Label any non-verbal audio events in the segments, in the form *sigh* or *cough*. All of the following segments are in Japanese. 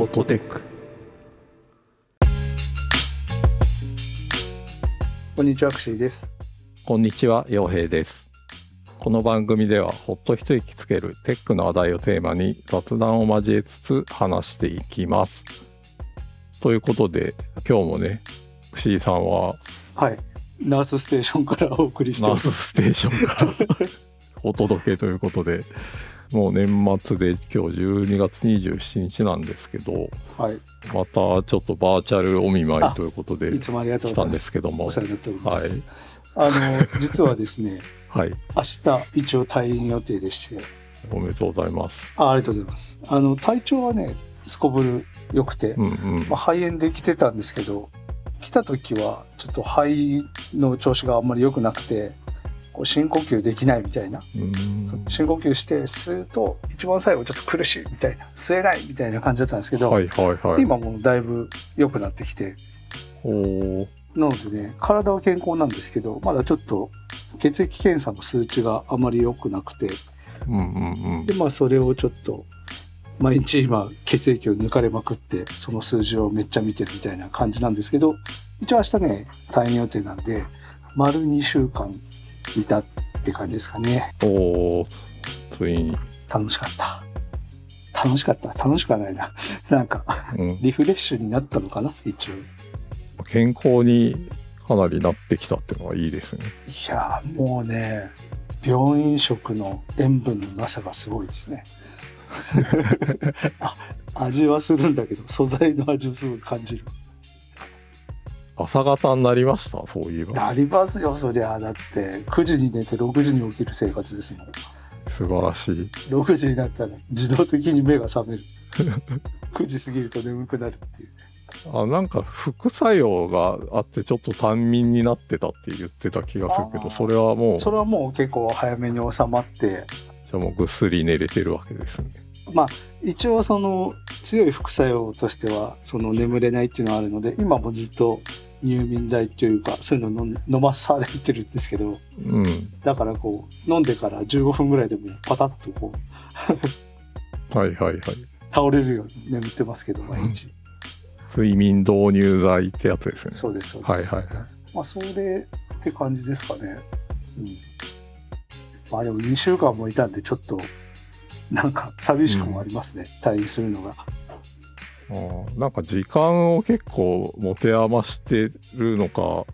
フォトテックこんにちは、アクシーです。こんにちは陽平ですこの番組ではほっと一息つけるテックの話題をテーマに雑談を交えつつ話していきますということで今日もねクシーさんははい。ナースステーションからお送りしてナー。スステーションからお届けということでもう年末で今日12月27日なんですけどはい。またちょっとバーチャルお見舞いということでいつもありがとうございます。すけどもお世話になっております。はいあの、実はですね、*laughs* はい明日一応退院予定でして、おめでとうございますあありがとうございます。あの、体調はね、すこぶる良くて、うんうんまあ、肺炎で来てたんですけど、来た時はちょっと肺の調子があんまり良くなくて、こう深呼吸できないみたいな。うん。深呼吸して吸うと一番最後ちょっと苦しいみたいな。吸えないみたいな感じだったんですけど、はいはいはい。今もうだいぶ良くなってきて。なのでね体は健康なんですけどまだちょっと血液検査の数値があまり良くなくて。うんうんうん。でまあそれをちょっと毎日今血液を抜かれまくってその数字をめっちゃ見てるみたいな感じなんですけど一応明日ね退院予定なんで丸2週間いたって感じですかね。おーついに、楽しかった。楽しかった。楽しくはないな。*laughs* なんかうん、リフレッシュになったのかな？一応。健康にかなりなってきたっていうのはいいですね。いやーもうね病院食の塩分のなさがすごいですね。*laughs* あ味はするんだけど素材の味をすごい感じる朝方になりましたそういえば。なりますよそりゃ。だって9時に寝て6時に起きる生活ですもん。素晴らしい。6時になったら自動的に目が覚める。*laughs* 9時過ぎると眠くなるっていう。あなんか副作用があってちょっと短眠になってたって言ってた気がするけどそれはもう。じそれはもう結構早めに収まって。ゃあもうぐっすり寝れてるわけですね。一応その強い副作用としてはその眠れないっていうのがあるので今もずっと入眠剤というかそういうの飲ん飲まされてるんですけどうん。だからこう飲んでから15分ぐらいでもパタッとこう *laughs* はいはいはい。倒れるように眠ってますけど毎日。睡眠導入剤ってやつですね。そうですそうです、はいはいはい。まあそれって感じですかね。うん。まあでも2週間もいたんでちょっとなんか寂しくもありますね、退院するのがなんか時間を結構持て余してるのか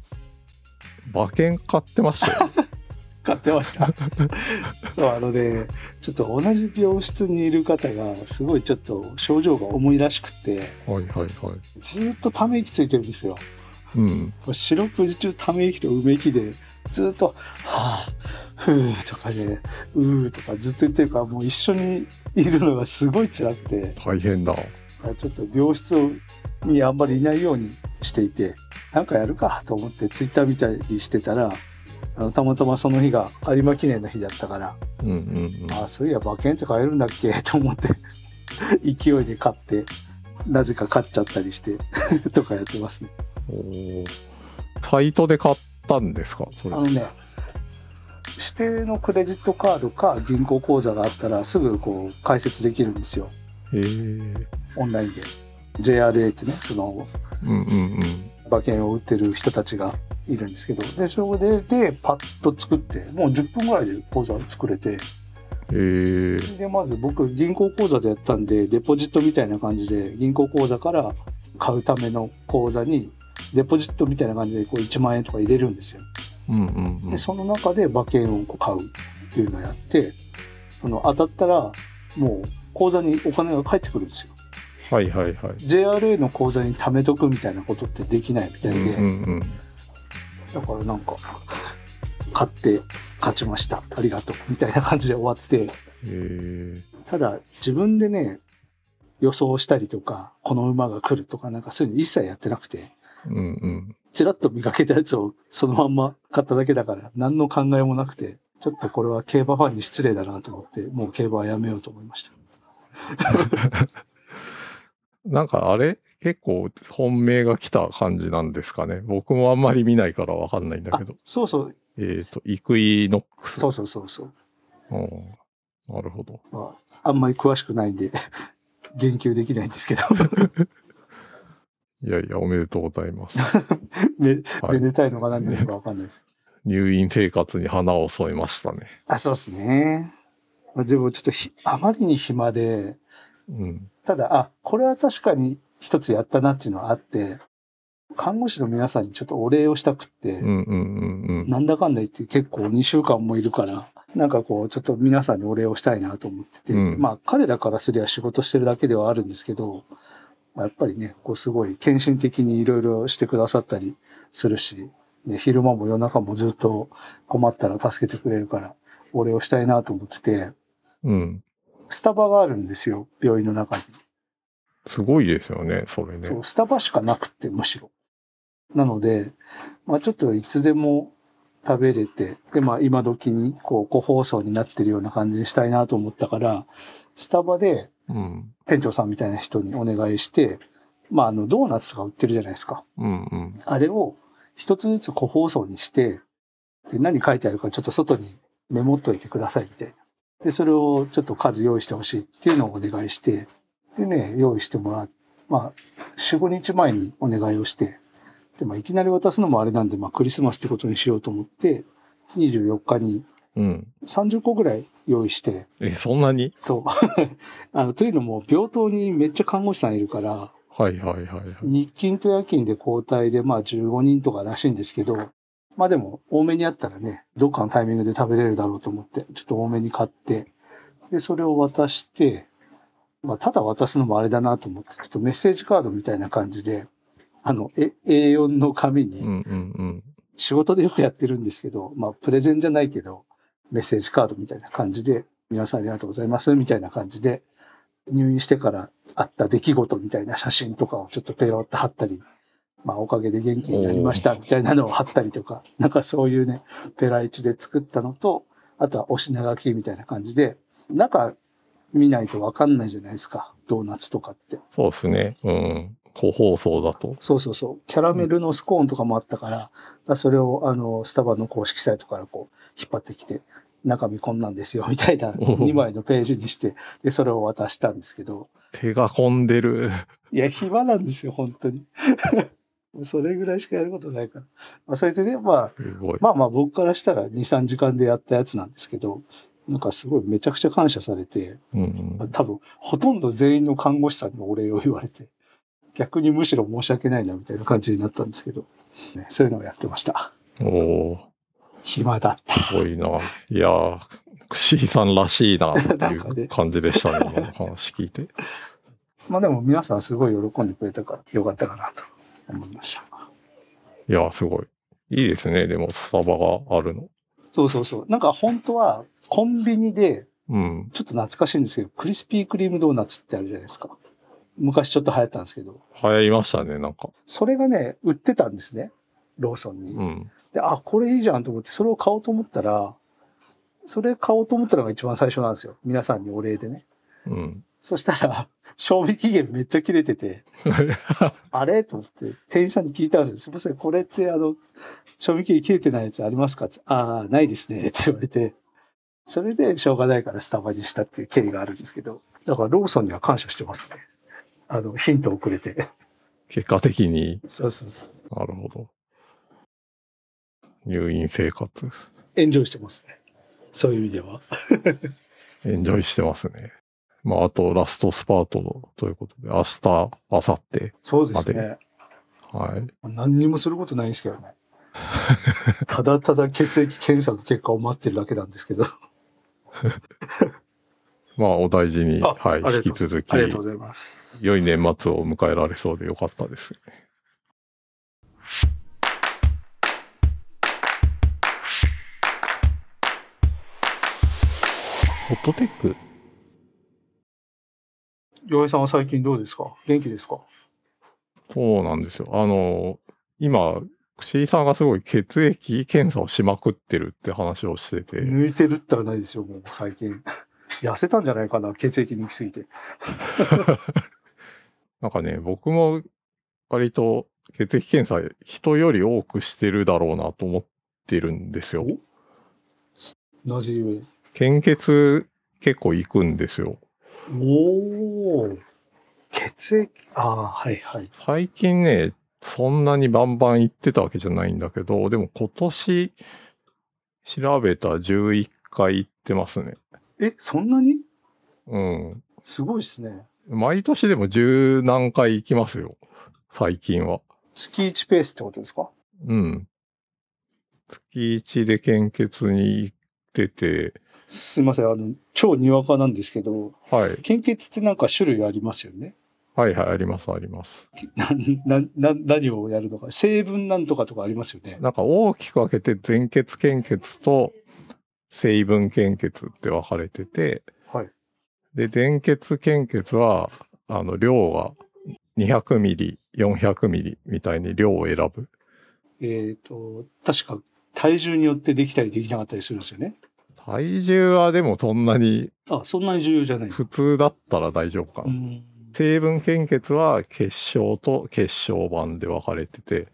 馬券買ってましたよ。*laughs* 買ってました。*laughs* そうあのねちょっと同じ病室にいる方がすごいちょっと症状が重いらしくてはいはいはい。ずーっとため息ついてるんですよ。うん。四六時中ため息とうめきでずーっと「はあふー」とかで「うー」とかずっと言ってるからもう一緒にいるのがすごい辛くて。大変だちょっと病室にあんまりいないようにしていてなんかやるかと思ってツイッター見たりしてたらあのたまたまその日が有馬記念の日だったからうんうんうん。ああそういや馬券って買えるんだっけ？*laughs* と思って勢いで買ってなぜか買っちゃったりして *laughs* とかやってますね。おー。サイトで買ったんですか？それ。あのね指定のクレジットカードか銀行口座があったらすぐこう開設できるんですよ。へえオンラインで。JRA ってねそのうんうんうん。馬券を売ってる人たちがいるんですけど。でそれでパッと作ってもう10分ぐらいで口座作れて。へえでまず僕銀行口座でやったんでデポジットみたいな感じで銀行口座から買うための口座にデポジットみたいな感じでこう1万円とか入れるんですよ。うんうんうん。でその中で馬券をこう買うっていうのをやってあの当たったらもう口座にお金が返ってくるんですよ。はいはいはい。JRA の口座に貯めとくみたいなことってできないみたいで、うんうんうん。だからなんか買って勝ちました。ありがとう。みたいな感じで終わって。ただ自分でね予想したりとかこの馬が来るとかなんかそういうの一切やってなくて。うんうん。ちらっと見かけたやつをそのまんま買っただけだから何の考えもなくてちょっとこれは競馬ファンに失礼だなと思ってもう競馬はやめようと思いました *laughs* なんかあれ？結構本命が来た感じなんですかね僕もあんまり見ないからわかんないんだあけどそうそうえっ、とイクイノックスそうそうそうそう、うんなるほどまあ、あんまり詳しくないんで *laughs* 言及できないんですけど、*laughs* いやいや、おめでとうございます。*laughs* め、はいめでたいのか何なのかわかんないです。入院生活に花を添えましたね。あ、そうですね。まあでもちょっとひ、あまりに暇で、うん。ただ、あ、これは確かに一つやったなっていうのはあって、看護師の皆さんにちょっとお礼をしたくって。なんだかんだ言って結構2週間もいるから、なんかこう、ちょっと皆さんにお礼をしたいなと思ってて、うんまあ彼らからすりゃ仕事してるだけではあるんですけど、まあやっぱりね、こうすごい献身的にいろいろしてくださったりするし、ね、昼間も夜中もずっと困ったら助けてくれるから、お礼をしたいなと思ってて、うん。スタバがあるんですよ、病院の中に。すごいですよね、それねそう、。スタバしかなくって、むしろ。なので、まあちょっといつでも食べれて、で、まあ今時に、こう、個包装になってるような感じにしたいなと思ったから、スタバでうん。店長さんみたいな人にお願いして、まああの、ドーナツとか売ってるじゃないですか。うんうん。あれを一つずつ個包装にして、で、何書いてあるかちょっと外にメモっといてくださいみたいな。で、それをちょっと数用意してほしいっていうのをお願いして、でね、用意してもらっまあ、4、5日前にお願いをして、で、まあ、いきなり渡すのもあれなんで、まあ、クリスマスってことにしようと思って、24日にうん。30個ぐらい用意して、え、そんなに？そう。*laughs* あの、というのも、病棟にめっちゃ看護師さんいるから、はいはいはいはい。日勤と夜勤で交代で、まあ15人とからしいんですけど、まあでも多めにあったらね、どっかのタイミングで食べれるだろうと思って、ちょっと多めに買って、で、それを渡して、まあただ渡すのもあれだなと思って、ちょっとメッセージカードみたいな感じで、あの、え A4 の紙に、仕事でよくやってるんですけど、まあプレゼンじゃないけど、メッセージカードみたいな感じで、皆さんありがとうございます、みたいな感じで、入院してからあった出来事みたいな写真とかをちょっとペロって貼ったり、まあおかげで元気になりましたみたいなのを貼ったりとか、なんかそういうね、ペライチで作ったのと、あとはお品書きみたいな感じで、中見ないとわかんないじゃないですか、ドーナツとかって。そうですね。うん。個包装だと。そうそうそう。キャラメルのスコーンとかもあったから、だからそれをあの、スタバの公式サイトからこう、引っ張ってきて、中身こんなんですよ、みたいな2枚のページにして、で、それを渡したんですけど、手が込んでる。いや、暇なんですよ、本当に。それぐらいしかやることないから。まあ、それでね、まあ。まあまあ僕からしたら2、3時間でやったやつなんですけど、なんかすごいめちゃくちゃ感謝されて、うんうん。多分ほとんど全員の看護師さんにお礼を言われて、逆にむしろ申し訳ないなみたいな感じになったんですけど、ね、そういうのをやってました。おお暇だった。すごいな。いやー、クシーさんらしいなっていう感じでしたね、今の話聞いて。*laughs* まあでも皆さんすごい喜んでくれたからよかったかなと思いました。いやー、すごい。いいですね、でもスタバがあるの。そうそうそう。なんか本当はコンビニでうん。ちょっと懐かしいんですけど、クリスピークリームドーナツってあるじゃないですか。昔ちょっと流行ったんですけど、流行りましたね、なんか。それがね、売ってたんですね。ローソンに。うん。で、あ、これいいじゃんと思って、それを買おうと思ったら、それ買おうと思ったのが一番最初なんですよ。皆さんにお礼でね。うん。そしたら、*laughs* 賞味期限めっちゃ切れてて、*laughs* あれ？と思って、店員さんに聞いたんですよ。すみません、これってあの、賞味期限切れてないやつありますか？って。ああ、ないですね。って言われて、それでしょうがないからスタバにしたっていう経緯があるんですけど、だからローソンには感謝してますね。あの、ヒントをくれて。結果的に、そうそうそう。なるほど。入院生活、エンジョイしてますね。そういう意味では。*laughs* エンジョイしてますね。まあ、あと、ラストスパートということで、明日、明後日、そうですね。はい。何にもすることないんですけどね。*laughs* ただただ血液検査の結果を待ってるだけなんですけど。*laughs* まあ、お大事に、あはい、引き続きあ、りがとうございます。良い年末を迎えられそうでよかったですね。ホットテック洋平さんは最近どうですか？元気ですか？そうなんですよ。あの、今、串井さんがすごい血液検査をしまくってるって話をしてて、抜いてるったらないですよ、もう最近。*laughs* 痩せたんじゃないかな血液抜きすぎて。*laughs* なんかね、僕も割と血液検査人より多くしてるだろうなと思ってるんですよ。なぜ？ゆ献血結構行くんですよ。え。おー。血液、ああ、はいはい。最近ね、そんなにバンバン行ってたわけじゃないんだけど、でも今年調べた11回行ってますね。え、そんなに？うん。すごいですね。毎年でも十何回行きますよ。最近は。月1ペースってことですか？うん。月1で献血に行ってて、すいません、あの、超にわかなんですけど、はい。献血ってなんか種類ありますよね？はいはい、ありますあります。な、な、な、何をやるのか？成分なんとかとかありますよね？なんか大きく分けて全血献血と成分献血って分かれてて、はい。で、全血献血は、あの、量が200ミリ、400ミリみたいに量を選ぶ。えっ、と、確か体重によってできたりできなかったりするんですよね。体重はでもそんなにあ、そんなに重要じゃない。普通だったら大丈夫かな。うん。成分献血は血小と血小板で分かれてて、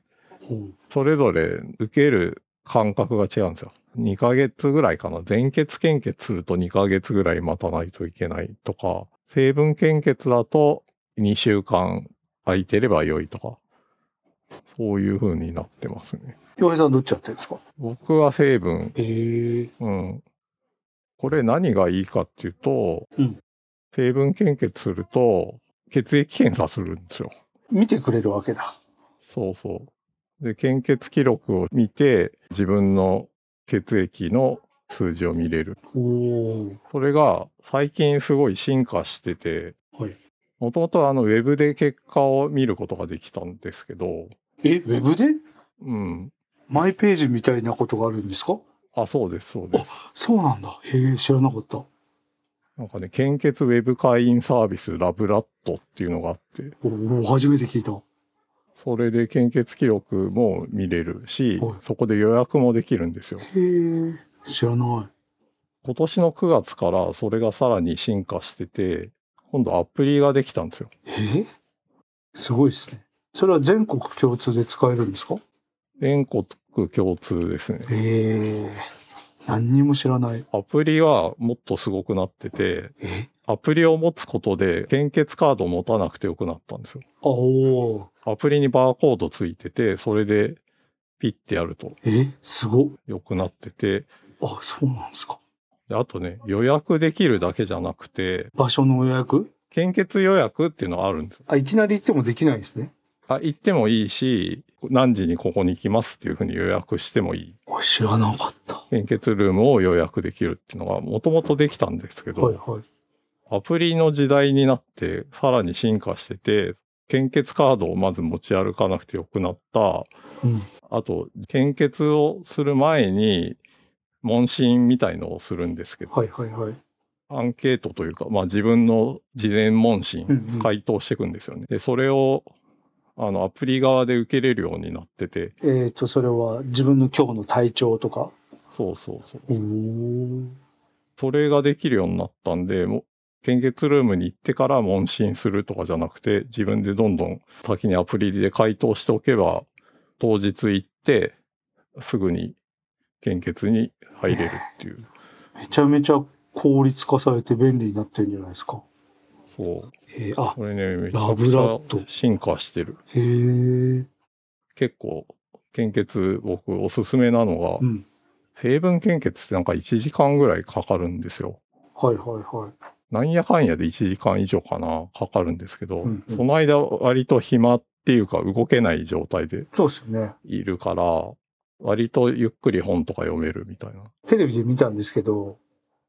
それぞれ受ける間隔が違うんですよ。2ヶ月ぐらいかな。全血献血すると2ヶ月ぐらい待たないといけないとか、成分献血だと2週間空いてれば良いとか、そういう風になってますね。洋平さんどっちやってるんですか？僕は成分、ええうん。これ何がいいかっていうと、うん成分献血すると血液検査するんですよ。見てくれるわけだ。そうそう。で、献血記録を見て、自分の血液の数字を見れる。それが最近すごい進化してて、はい。もともとあのウェブで結果を見ることができたんですけど、え、ウェブで？うん。マイページみたいなことがあるんですか？あ、そうです、そうです。そうなんだ。へえ、知らなかった。なんかね、献血ウェブ会員サービスラブラットっていうのがあって、おお、初めて聞いた。それで献血記録も見れるしはい、そこで予約もできるんですよ。へえ、知らない。今年の9月からそれがさらに進化してて、今度アプリができたんですよ。えー？すごいですね。それは全国共通で使えるんですか？全国共通ですね。ええ何にも知らない。アプリはもっとすごくなってて、え？アプリを持つことで献血カードを持たなくてよくなったんですよ。あおーアプリにバーコードついてて、それでピッてやるとえ？すごっ。良くなってて、あ、そうなんですか。であとね、予約できるだけじゃなくて、場所の予約？献血予約っていうのがあるんですよ。あ、いきなり行ってもできないんですね。あ、行ってもいいし、何時にここに行きますっていうふうに予約してもいい。あ知らなかった。献血ルームを予約できるっていうのがもともとできたんですけど、はいはい。アプリの時代になってさらに進化してて、献血カードをまず持ち歩かなくてよくなった。うん。あと、献血をする前に問診みたいのをするんですけど、はいはいはい。アンケートというか、まあ自分の事前問診、回答していくんですよね。で、それをあのアプリ側で受けれるようになってて、えっ、と、それは自分の今日の体調とか？そうそうそう。それができるようになったんで、もう献血ルームに行ってから問診するとかじゃなくて、自分でどんどん先にアプリで回答しておけば、当日行って、すぐに献血に入れるっていう。めちゃめちゃ効率化されて便利になってるんじゃないですか。そう。えー、あ、これね、めちゃくちゃ進化してる。へえ。結構、献血僕おすすめなのが、うん。成分献血ってなんか1時間ぐらいかかるんですよ。はいはいはい。なんやかんやで1時間以上かな、かかるんですけど、うんうんその間割と暇っていうか動けない状態でそうですよね。いるから、割とゆっくり本とか読めるみたいな。テレビで見たんですけど、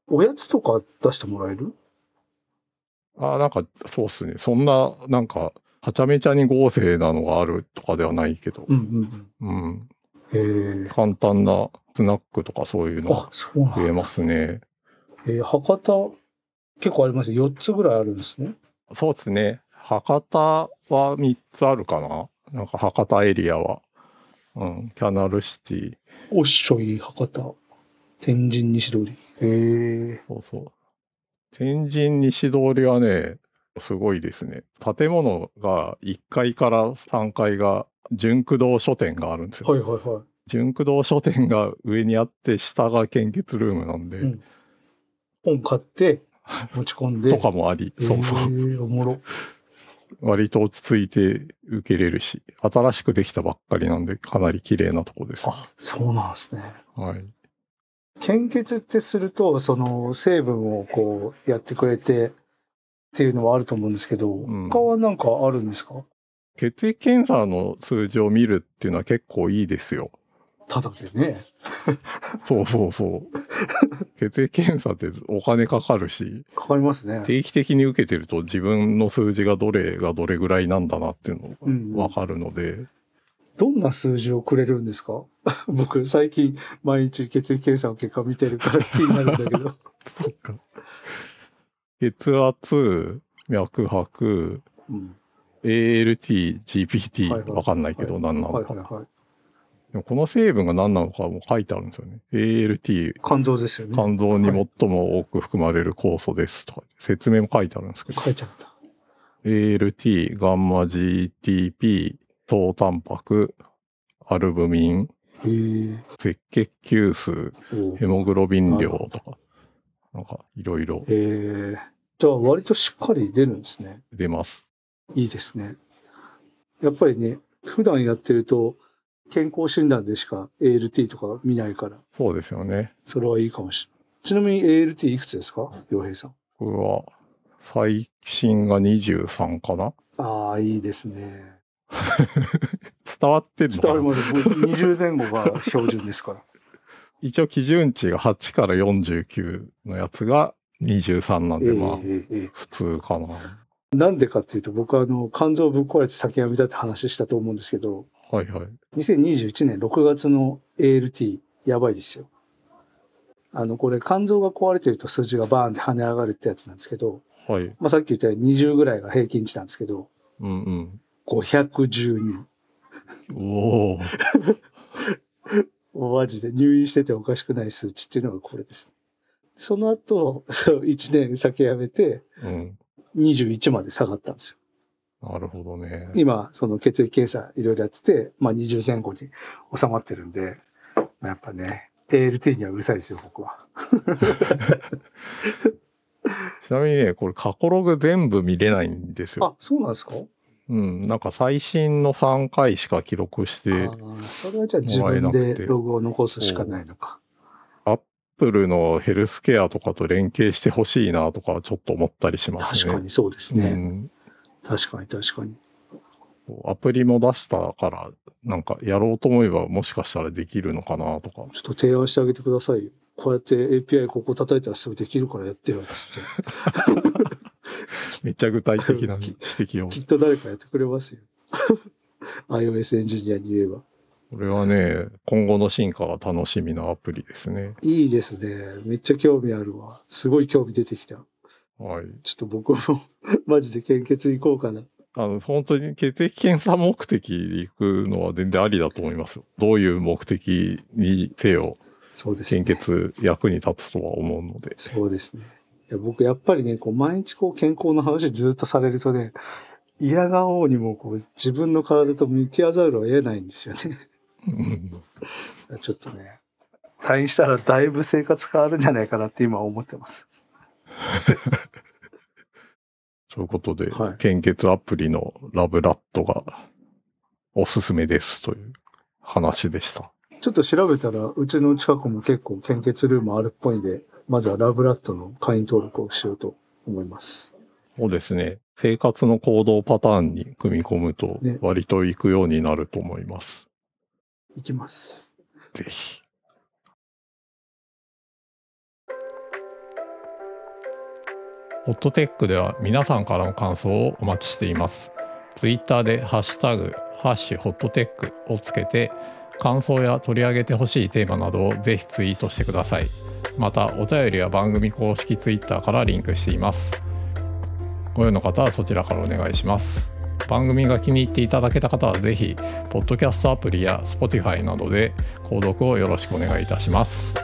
おやつとか出してもらえる？あーなんかそうっすね。そんな、なんか、はちゃめちゃに合成なのがあるとかではないけど、うんうんうん。え。簡単なスナックとかそういうのあ、そうなんだ。増えますね。えー博多、結構ありますよ。4つぐらいあるんですね。そうですね。博多は3つあるかな。なんか博多エリアは。うん。キャナルシティ。おっしょい、博多。天神西通り。へえ。そうそう。天神西通りはね、すごいですね。建物が1階から3階が純駆動書店があるんですよ。はいはいはい。純駆動書店が上にあって下が献血ルームなんで、うん本買って、持ち込んで。とかもあり、そうそう。へえおもろ。割と落ち着いて受けれるし、新しくできたばっかりなんでかなり綺麗なとこです。あ、そうなんですね。はい。献血ってすると、その成分をこうやってくれてっていうのはあると思うんですけど、ん他はなんかあるんですか？血液検査の数字を見るっていうのは結構いいですよ。ただでね。*laughs* そうそうそう。血液検査ってお金かかるし、かかりますね。定期的に受けてると自分の数字がどれがどれぐらいなんだなっていうのうんがわかるので、どんな数字をくれるんですか？*laughs* 僕最近毎日血液検査の結果見てるから気になるんだけど。*laughs* そっか。血圧、脈拍、うん、ALT、GPT、はいはいわかんないけど何なのか。はいはいはい。でもこの成分が何なのかも書いてあるんですよね。ALT、肝臓ですよね。肝臓に最も多く含まれる酵素ですとか、説明も書いてあるんですけど、書いった。ALT、ガンマ GTP、糖タンパク、アルブミン。赤血球数、おヘモグロビン量とか、なんかいろいろええ。じゃあ割としっかり出るんですね。出ます。いいですね。やっぱりね、普段やってると健康診断でしか ALT とか見ないから、そうですよね。それはいいかもしれない。ちなみに ALT いくつですか？洋平さん。これは、最新が23かなああ、いいですね。*laughs* 伝わってる伝わります。僕20前後が標準ですから。*laughs* 一応基準値が8から49のやつが23なんええで、まあ、普通かな。えなんでかっていうと、僕はあの、肝臓ぶっ壊れて酒やめたって話したと思うんですけど、はいはい。2021年6月の ALT やばいですよ。あの、これ肝臓が壊れてると数字がバーンって跳ね上がるってやつなんですけど、はい。まあ、さっき言ったように20ぐらいが平均値なんですけど、うんうん。512。お *laughs* お。マジで入院してておかしくない数値っていうのがこれです。その後、1年酒やめてうん。21まで下がったんですよ。なるほどね。今、その血液検査いろいろやってて、まあ20前後に収まってるんで、まあやっぱね、ALT にはうるさいですよ、僕は。*laughs* ちなみにね、これ過去ログ全部見れないんですよ。あ、そうなんですか？うん。なんか最新の3回しか記録して、それはじゃあ自分でログを残すしかないのか。アップルのヘルスケアとかと連携してほしいなとかちょっと思ったりしますね。確かにそうですね。うん。確かに確かに。アプリも出したから、なんかやろうと思えばもしかしたらできるのかなとか。ちょっと提案してあげてくださいよ。こうやって API ここ叩いたらすぐできるからやってよ、つって。めっちゃ具体的な *laughs* 指摘を。きっと誰かやってくれますよ。*laughs* iOS エンジニアに言えば。これはね、今後の進化が楽しみなアプリですね。いいですね。めっちゃ興味あるわ。すごい興味出てきた。はい。ちょっと僕も *laughs* マジで献血行こうかな。あの、本当に血液検査目的で行くのは全然ありだと思いますよ。どういう目的にせよ、そうですね。献血役に立つとは思うので。そうですね。僕やっぱりね、こう毎日こう健康の話ずっとされるとね、嫌顔にもこう自分の体と向き合わざるを得ないんですよね。う *laughs* んちょっとね、退院したらだいぶ生活変わるんじゃないかなって今思ってます。*laughs* ということで、はい献血アプリのラブラットがおすすめですという話でした。ちょっと調べたら、うちの近くも結構献血ルームあるっぽいんで、まずはラブラットの会員登録をしようと思います。そうですね。生活の行動パターンに組み込むとね割と行くようになると思います。いきます。ぜひ。ホットテックでは皆さんからの感想をお待ちしています。ツイッターでハッシュタグ、ハッシュホットテックをつけて、感想や取り上げてほしいテーマなどをぜひツイートしてください。また、お便りは番組公式ツイッターからリンクしています。ご用の方はそちらからお願いします。番組が気に入っていただけた方はぜひ、ポッドキャストアプリや Spotify などで購読をよろしくお願いいたします。